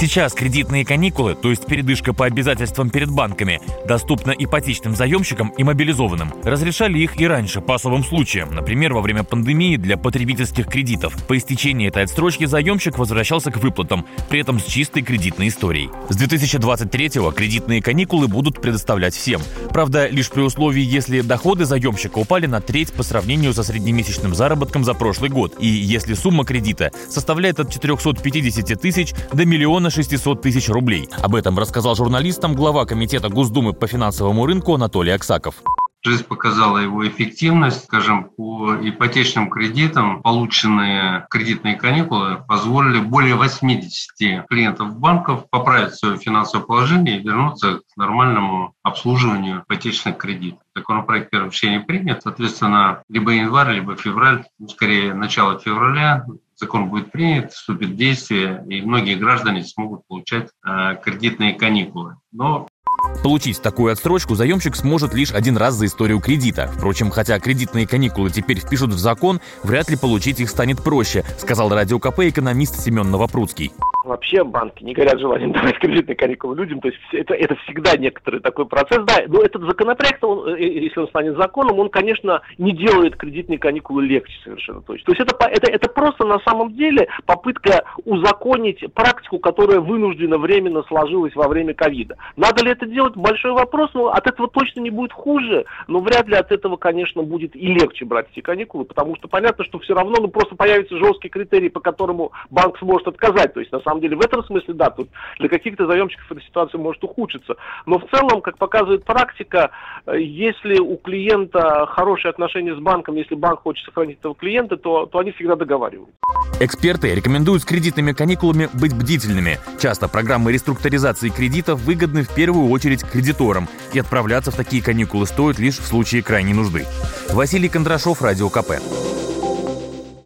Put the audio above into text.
Сейчас кредитные каникулы, то есть передышка по обязательствам перед банками, доступна ипотечным заемщикам и мобилизованным. Разрешали их и раньше по особым случаям, например, во время пандемии для потребительских кредитов. По истечении этой отсрочки заемщик возвращался к выплатам, при этом с чистой кредитной историей. С 2023-го кредитные каникулы будут предоставлять всем. Правда, лишь при условии, если доходы заемщика упали на треть по сравнению со среднемесячным заработком за прошлый год, и если сумма кредита составляет от 450 тысяч до миллиона 600 тысяч рублей. Об этом рассказал журналистам глава Комитета Госдумы по финансовому рынку Анатолий Аксаков. Жизнь показала его эффективность. Скажем, по ипотечным кредитам полученные кредитные каникулы позволили более 80 клиентов банков поправить свое финансовое положение и вернуться к нормальному обслуживанию ипотечных кредитов. Законопроект первого чтения принят, соответственно, либо январь, либо февраль, ну, скорее начало февраля закон будет принят, вступит в действие, и многие граждане смогут получать э, кредитные каникулы. Но Получить такую отсрочку заемщик сможет лишь один раз за историю кредита. Впрочем, хотя кредитные каникулы теперь впишут в закон, вряд ли получить их станет проще, сказал радио КП экономист Семен Новопрудский. Вообще банки не горят желанием давать кредитные каникулы людям, то есть это, это всегда некоторый такой процесс. Да, но этот законопроект, он, э, э, если он станет законом, он, конечно, не делает кредитные каникулы легче совершенно точно. То есть это, это, это просто на самом деле попытка узаконить практику, которая вынуждена временно сложилась во время ковида. Надо ли это делать? Большой вопрос, но от этого точно не будет хуже, но вряд ли от этого, конечно, будет и легче брать эти каникулы, потому что понятно, что все равно ну, просто появятся жесткие критерии, по которому банк сможет отказать. То есть, на самом деле, в этом смысле, да, тут для каких-то заемщиков эта ситуация может ухудшиться. Но в целом, как показывает практика, э, если у клиента хорошие отношения с банком, если банк хочет сохранить этого клиента, то, то они всегда договариваются. Эксперты рекомендуют с кредитными каникулами быть бдительными. Часто программы реструктуризации кредитов выгодны в первую очередь кредиторам, и отправляться в такие каникулы стоит лишь в случае крайней нужды. Василий Кондрашов, Радио КП.